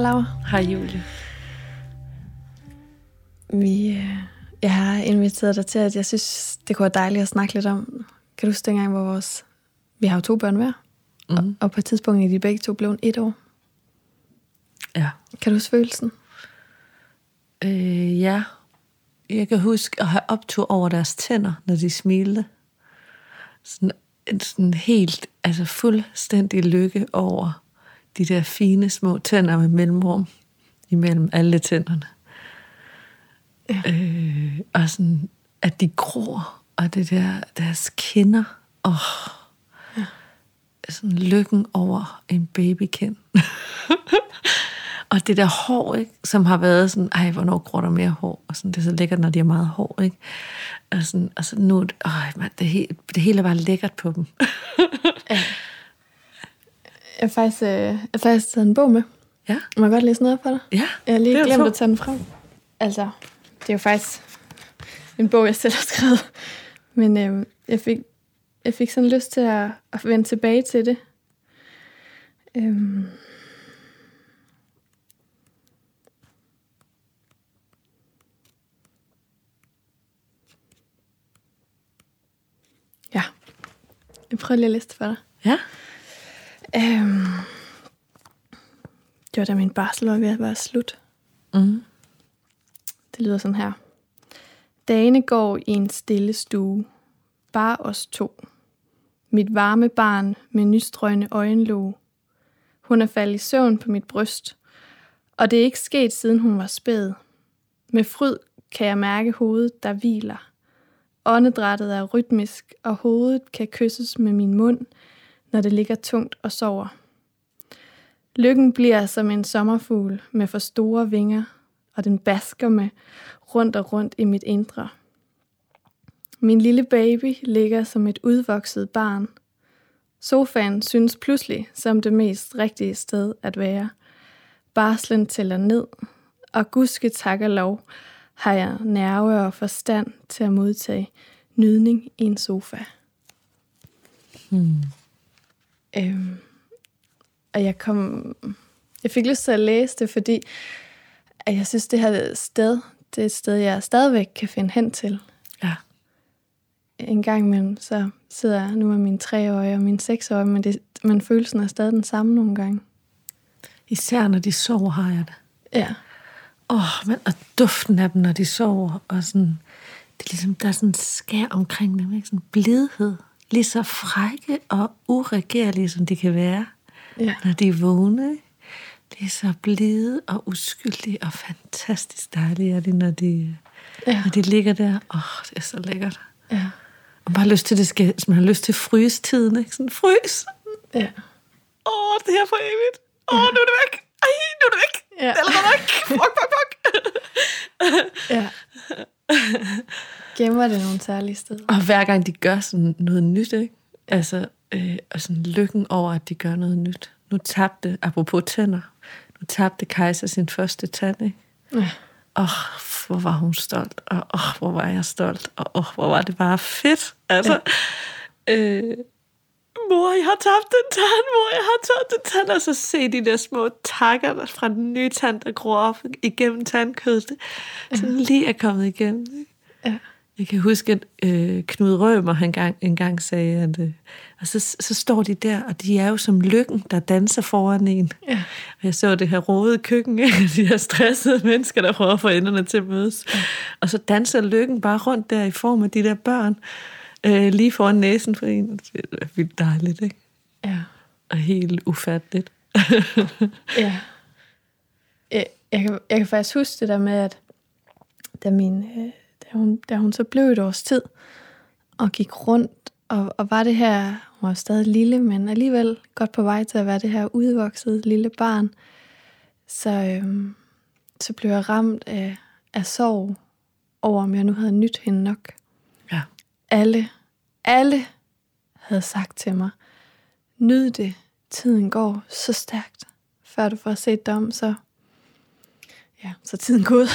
Hej Laura. Hej Julie. Vi, øh, jeg har inviteret dig til, at jeg synes, det kunne være dejligt at snakke lidt om. Kan du huske dengang, hvor vores... Vi har jo to børn hver. Mm. Og, og på et tidspunkt er de begge to blevet et år. Ja. Kan du huske følelsen? Øh, ja. Jeg kan huske at have optur over deres tænder, når de smilte. Sådan, sådan helt, altså fuldstændig lykke over de der fine små tænder med mellemrum imellem alle tænderne. Ja. Øh, og sådan, at de gror, og det der, deres kinder, åh, ja. sådan lykken over en babykind. og det der hår, ikke, som har været sådan, ej, hvornår gror der mere hår? Og sådan, det er så lækkert, når de er meget hår, ikke? Og, sådan, og så nu, øj, man, det, hele, det hele er bare lækkert på dem. ja. Jeg har faktisk, øh, jeg har faktisk taget en bog med. Ja. Må jeg godt læse noget for dig? Ja. Jeg har lige glemt at tage den frem. Altså, det er jo faktisk en bog, jeg selv har skrevet. Men øh, jeg, fik, jeg fik sådan lyst til at, at vende tilbage til det. Øhm. Ja. Jeg prøver lige at læse det for dig. Ja. Øhm. Det var da min barsel var ved at være slut. Mm. Det lyder sådan her. Dagene går i en stille stue. Bare os to. Mit varme barn med nystrøgne øjenlåg. Hun er faldet i søvn på mit bryst. Og det er ikke sket, siden hun var spæd. Med fryd kan jeg mærke hovedet, der hviler. Åndedrættet er rytmisk, og hovedet kan kysses med min mund, når det ligger tungt og sover. Lykken bliver som en sommerfugl med for store vinger, og den basker med rundt og rundt i mit indre. Min lille baby ligger som et udvokset barn. Sofaen synes pludselig som det mest rigtige sted at være. Barslen tæller ned, og gudske tak og lov har jeg nerve og forstand til at modtage nydning i en sofa. Hmm. Øhm, og jeg kom... Jeg fik lyst til at læse det, fordi at jeg synes, det her sted, det er et sted, jeg stadigvæk kan finde hen til. Ja. En gang imellem, så sidder jeg nu med min treårige og min seksårige, men, det, men følelsen er stadig den samme nogle gange. Især når de sover, har jeg det. Ja. Åh, oh, men, og duften af dem, når de sover, og sådan, det er ligesom, der er sådan skær omkring dem, ikke? Sådan blidhed. Lige så frække og uregerlige, som de kan være, ja. når de er vågne. Ikke? Lige så blide og uskyldige og fantastisk dejlige er de, når de, ja. når de ligger der. Åh, oh, det er så lækkert. Ja. Og bare lyst til, det skal, man har lyst til frystiden, ikke? Sådan frys. Ja. Åh, det her for evigt. Åh, oh, nu er det væk. Ej, nu er det væk. Ja. Det er allerede væk. Fuck, fuck, fuck. ja. Gemmer det nogle særlige steder. Og hver gang de gør sådan noget nyt, ikke? Altså, øh, og sådan lykken over, at de gør noget nyt. Nu tabte, apropos tænder, nu tabte Kajsa sin første tand, ikke? Ja. Åh, oh, hvor var hun stolt, og åh, oh, hvor var jeg stolt, og åh, oh, hvor var det bare fedt. Altså, ja. øh, mor, jeg har tabt en tand, mor, jeg har tabt en tand, og så se de der små takker fra den nye tand, der gror op igennem tandkødet, sådan ja. lige er kommet igennem. Ikke? Ja. Jeg kan huske, at øh, Knud Rømer han gang, en gang sagde, at øh, og så, så står de der, og de er jo som lykken, der danser foran en. Ja. Og jeg så det her rode køkken, de her stressede mennesker, der prøver at få enderne til at mødes. Ja. Og så danser lykken bare rundt der i form af de der børn, øh, lige foran næsen for en. Det er vildt dejligt, ikke? Ja. Og helt ufatteligt. ja. Jeg, jeg, kan, jeg kan faktisk huske det der med, at da min... Øh, da hun, da hun så blev et års tid og gik rundt, og, og var det her, hun var stadig lille, men alligevel godt på vej til at være det her udvoksede lille barn, så, øhm, så blev jeg ramt af, af sorg over, om jeg nu havde nyt hende nok. Ja. Alle, alle havde sagt til mig, nyd det, tiden går så stærkt, før du får set dig om, så, ja, så tiden går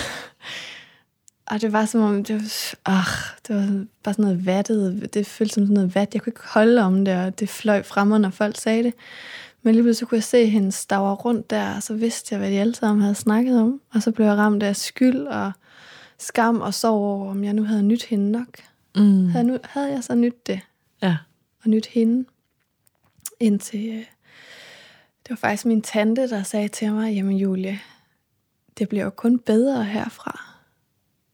Og det var som om, det var, ach, det var bare sådan noget vattet. Det føltes som sådan noget vat. Jeg kunne ikke holde om det, og det fløj frem, når folk sagde det. Men lige pludselig kunne jeg se hende stavre rundt der, og så vidste jeg, hvad de alle sammen havde snakket om. Og så blev jeg ramt af skyld og skam og sorg over, om jeg nu havde nyt hende nok. Mm. Havde, nu, havde jeg så nyt det, Ja. og nyt hende, indtil øh, det var faktisk min tante, der sagde til mig, jamen Julie, det bliver jo kun bedre herfra.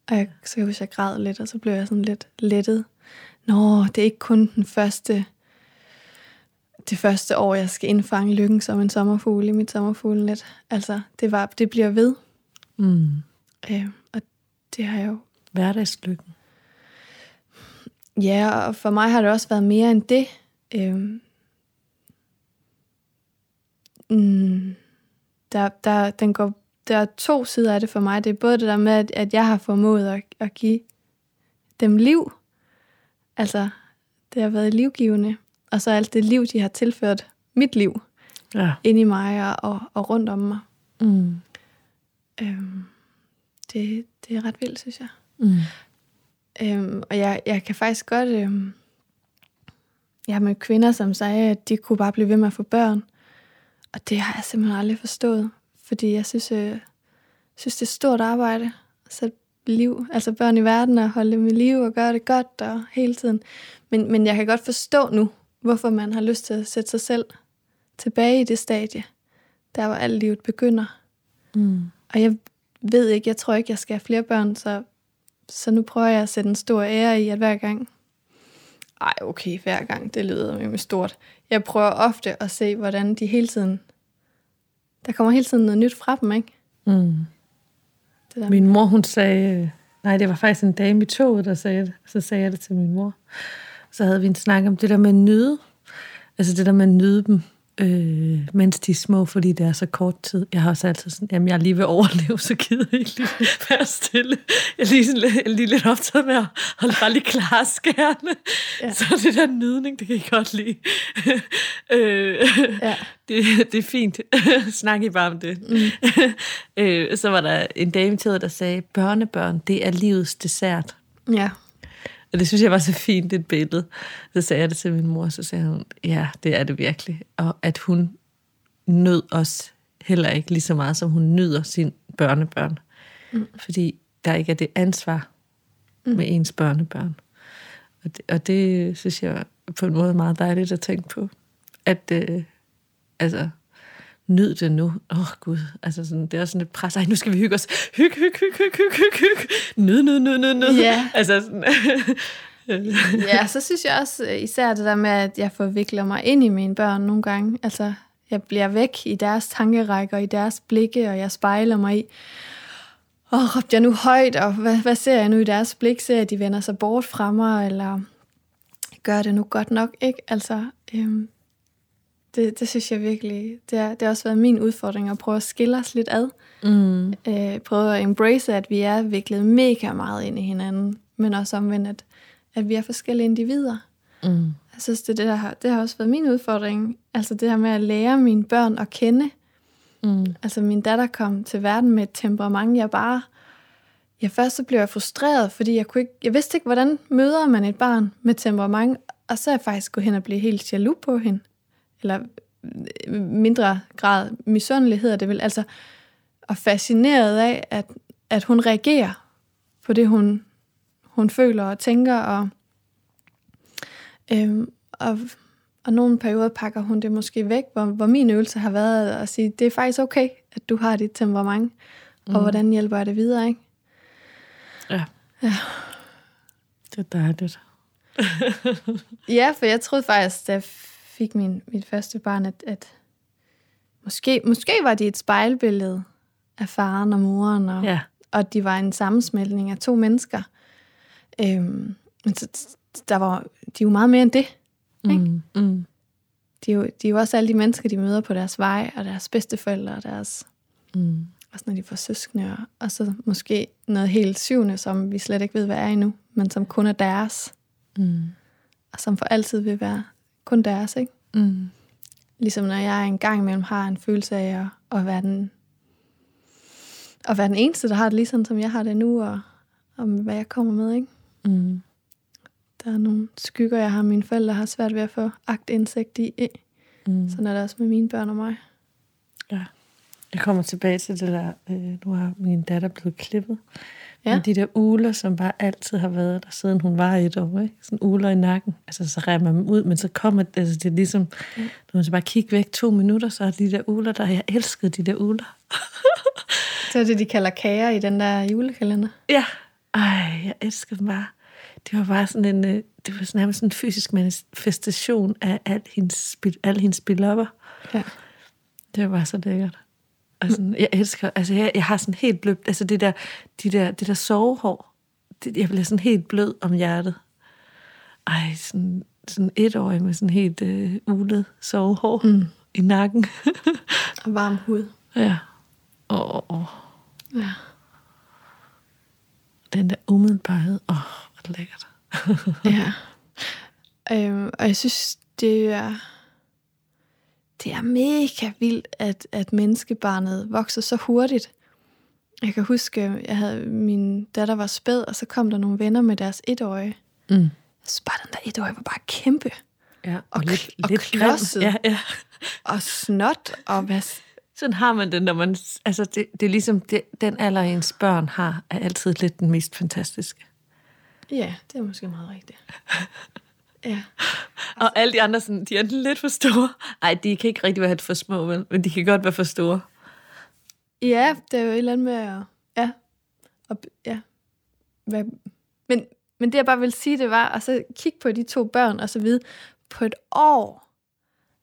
Og jeg, så jeg huske, jeg græd lidt, og så blev jeg sådan lidt lettet. Nå, det er ikke kun den første, det første år, jeg skal indfange lykken som en sommerfugl i mit sommerfuglenet. Altså, det, var, det bliver ved. Mm. Øh, og det har jeg jo Hverdagslykken. Ja, og for mig har det også været mere end det. Øhm, mm, der, der, den går, der er to sider af det for mig. Det er både det der med, at, at jeg har formået at, at give dem liv. Altså, det har været livgivende. Og så alt det liv, de har tilført mit liv Ja. ind i mig og, og, og rundt om mig. Mm. Øhm, det, det er ret vildt, synes jeg. Mm. Øhm, og jeg, jeg kan faktisk godt... Øhm, jeg har mødt kvinder, som sagde, at de kunne bare blive ved med at få børn. Og det har jeg simpelthen aldrig forstået. Fordi jeg synes, øh, synes det er stort arbejde at sætte liv, altså børn i verden og holde dem i live og gøre det godt og hele tiden. Men, men jeg kan godt forstå nu, hvorfor man har lyst til at sætte sig selv tilbage i det stadie, der hvor alt livet begynder. Mm. Og jeg ved ikke, jeg tror ikke, jeg skal have flere børn, så, så nu prøver jeg at sætte en stor ære i, at hver gang... Ej, okay, hver gang, det lyder med stort. Jeg prøver ofte at se, hvordan de hele tiden... Der kommer hele tiden noget nyt fra dem, ikke? Mm. Det der. Min mor, hun sagde... Nej, det var faktisk en dame i toget, der sagde det. Så sagde jeg det til min mor. Så havde vi en snak om det der med at nyde. Altså det der med at nyde dem, øh, mens de er små, fordi det er så kort tid. Jeg har også altid sådan, jamen jeg er lige ved at overleve, så gider jeg ikke lige være stille. Jeg er lige, sådan, lidt- jeg er lige lidt optaget med at holde bare lige klar skærne. Ja. Så det der nydning, det kan jeg godt lide. øh, Ja. det, det er fint. Snak I bare om det. Mm. øh, så var der en dame til, der sagde, børnebørn, det er livets dessert. Ja. Og det synes jeg var så fint, et billede. Så sagde jeg det til min mor, så sagde hun, ja, det er det virkelig. Og at hun nød os heller ikke lige så meget, som hun nyder sin børnebørn. Mm. Fordi der ikke er det ansvar mm. med ens børnebørn. Og det, og det synes jeg på en måde er meget dejligt at tænke på. At, øh, altså, nyd det nu. Åh, oh, Gud. Altså, sådan, det er sådan et pres. Ej, nu skal vi hygge os. Hyg, hyg, hyg, hyg, hyg, hyg, hyg. Nyd, nyd, nyd, nyd, nyd. Ja. Altså, sådan, ja, så synes jeg også øh, især det der med, at jeg forvikler mig ind i mine børn nogle gange. Altså, jeg bliver væk i deres tankerækker, i deres blikke, og jeg spejler mig i, åh, oh, råbte jeg nu højt, og hvad, hvad ser jeg nu i deres blik? Ser jeg, at de vender sig bort fra mig, eller gør det nu godt nok, ikke? Altså, øhm, det, det synes jeg virkelig, det, er, det har også været min udfordring at prøve at skille os lidt ad. mm, øh, prøve at embrace, at vi er viklet mega meget ind i hinanden, men også omvendt, at, at vi er forskellige individer. mm, Jeg synes, det, det, der har, det har også været min udfordring. Altså det her med at lære mine børn at kende. mm, Altså min datter kom til verden med et temperament, jeg bare... Ja, først så blev jeg frustreret, fordi jeg, kunne ikke, jeg vidste ikke, hvordan møder man et barn med temperament, og så er jeg faktisk gået hen og blive helt jaloux på hende. Eller øh, mindre grad misundelig hedder det vel. Altså, og fascineret af, at, at hun reagerer på det, hun, hun føler og tænker, og, øhm, og, og nogle perioder pakker hun det måske væk, hvor, hvor min øvelse har været at sige, det er faktisk okay, at du har dit temperament, mm. og hvordan hjælper jeg det videre, ikke? ja. Ja. Det er dejligt. Ja, for jeg troede faktisk, da jeg fik min, mit første barn, at, at måske, måske var de et spejlbillede af faren og moren, og, Ja. og de var en sammensmeltning af to mennesker. Øhm, men så, der var, de er jo meget mere end det. Mm, mm, De er, jo, de er jo også alle de mennesker, de møder på deres vej, og deres bedsteforældre, og deres, mm, også når de får søskende, og, og så måske noget helt syvende, som vi slet ikke ved, hvad er endnu, men som kun er deres, mm, og som for altid vil være kun deres, ikke? mm, Ligesom når jeg en gang imellem har en følelse af at, at, være, den, at være den eneste, der har det lige sådan, som jeg har det nu, og, og hvad jeg kommer med. Ikke? mm, Der er nogle skygger, jeg har mine forældre har svært ved at få agtindsigt i. Mm. Sådan er det også med mine børn og mig. Ja. Jeg kommer tilbage til det der, øh, nu har min datter blevet klippet. Ja. Men de der uler, som bare altid har været der, siden hun var et år. Ikke? Sådan uler i nakken. Altså, så rærer man dem ud, men så kommer det, altså, det er ligesom, mm. når man så bare kigge væk to minutter, så er de der uler der. Jeg elskede de der uler. Det er det, de kalder kager i den der julekalender. Ja. Ej, jeg elsker dem bare. Det var bare sådan en, øh, det var nærmest sådan en fysisk manifestation af al hendes, spil- alle hendes spillopper. Ja. Det var bare så lækkert. Og sådan, jeg elsker, altså jeg, jeg har sådan helt blødt, altså det der, de der, det der sovehår, det, jeg bliver sådan helt blød om hjertet. Ej, sådan, sådan etårig med sådan helt øh, ulet sovehår mm. i nakken. Og varm hud. ja. Åh, oh, oh. Ja. den der umiddelbarhed. Åh, oh, hvor er lækkert. ja. Øhm, og jeg synes, det er, det er mega vildt, at, at menneskebarnet vokser så hurtigt. Jeg kan huske, jeg havde, min datter var spæd, og så kom der nogle venner med deres etårige. Mm. Synes bare, den der etårige var bare kæmpe. Ja, Og k- og grim. klodset. Ja, ja. Og snot, og hvad... Sådan har man det, når man... Altså, det, det er ligesom, det, den alder, ens børn har, er altid lidt den mest fantastiske. Ja, det er måske meget rigtigt. Ja. Og alle de andre, sådan, de er enten lidt for store. Ej, de kan ikke rigtig være for små, vel? Men de kan godt være for store. Ja, det er jo et eller andet med at... Ja. Og, ja. Hvad, men, men det jeg bare vil sige, det var at så kigge på de to børn, og så vide, på et år,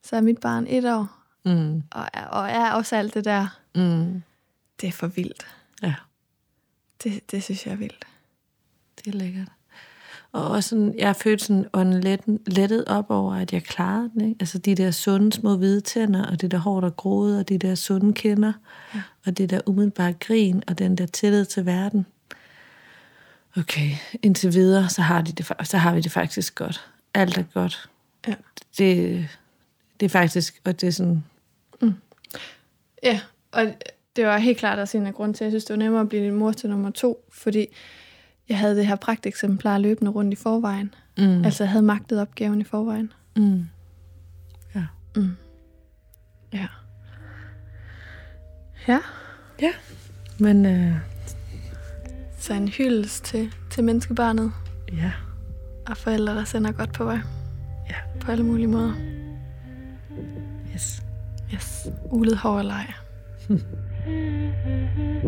så er mit barn et år, Mm. og er, og er også alt det der. Mm. Det er for vildt. Ja, Det, det synes jeg er vildt. det er lækkert. Og også sådan, jeg født sådan ånden lettet op over, at jeg klarede den. Ikke? Altså de der sunde små hvide tænder, og det der hår, der groede, og de der sunde kinder, ja. og det der umiddelbare grin, og den der tillid til verden. Okay, indtil videre, så har, de det, så har vi det faktisk godt. Alt er godt. Ja. Det, det er faktisk, og det er sådan, Ja, og det var helt klart også en af grunden til, at jeg synes, det var nemmere at blive din mor til nummer to, fordi jeg havde det her pragteksemplar løbende rundt i forvejen. mm, Altså, jeg havde magtet opgaven i forvejen. mm, ja. Ja. Ja. Ja, men øh, Så en hyldest til, til menneskebarnet ja, og forældre, der sender godt på vej. Ja. På alle mulige måder. yes. Yes. Ulet hår og leg.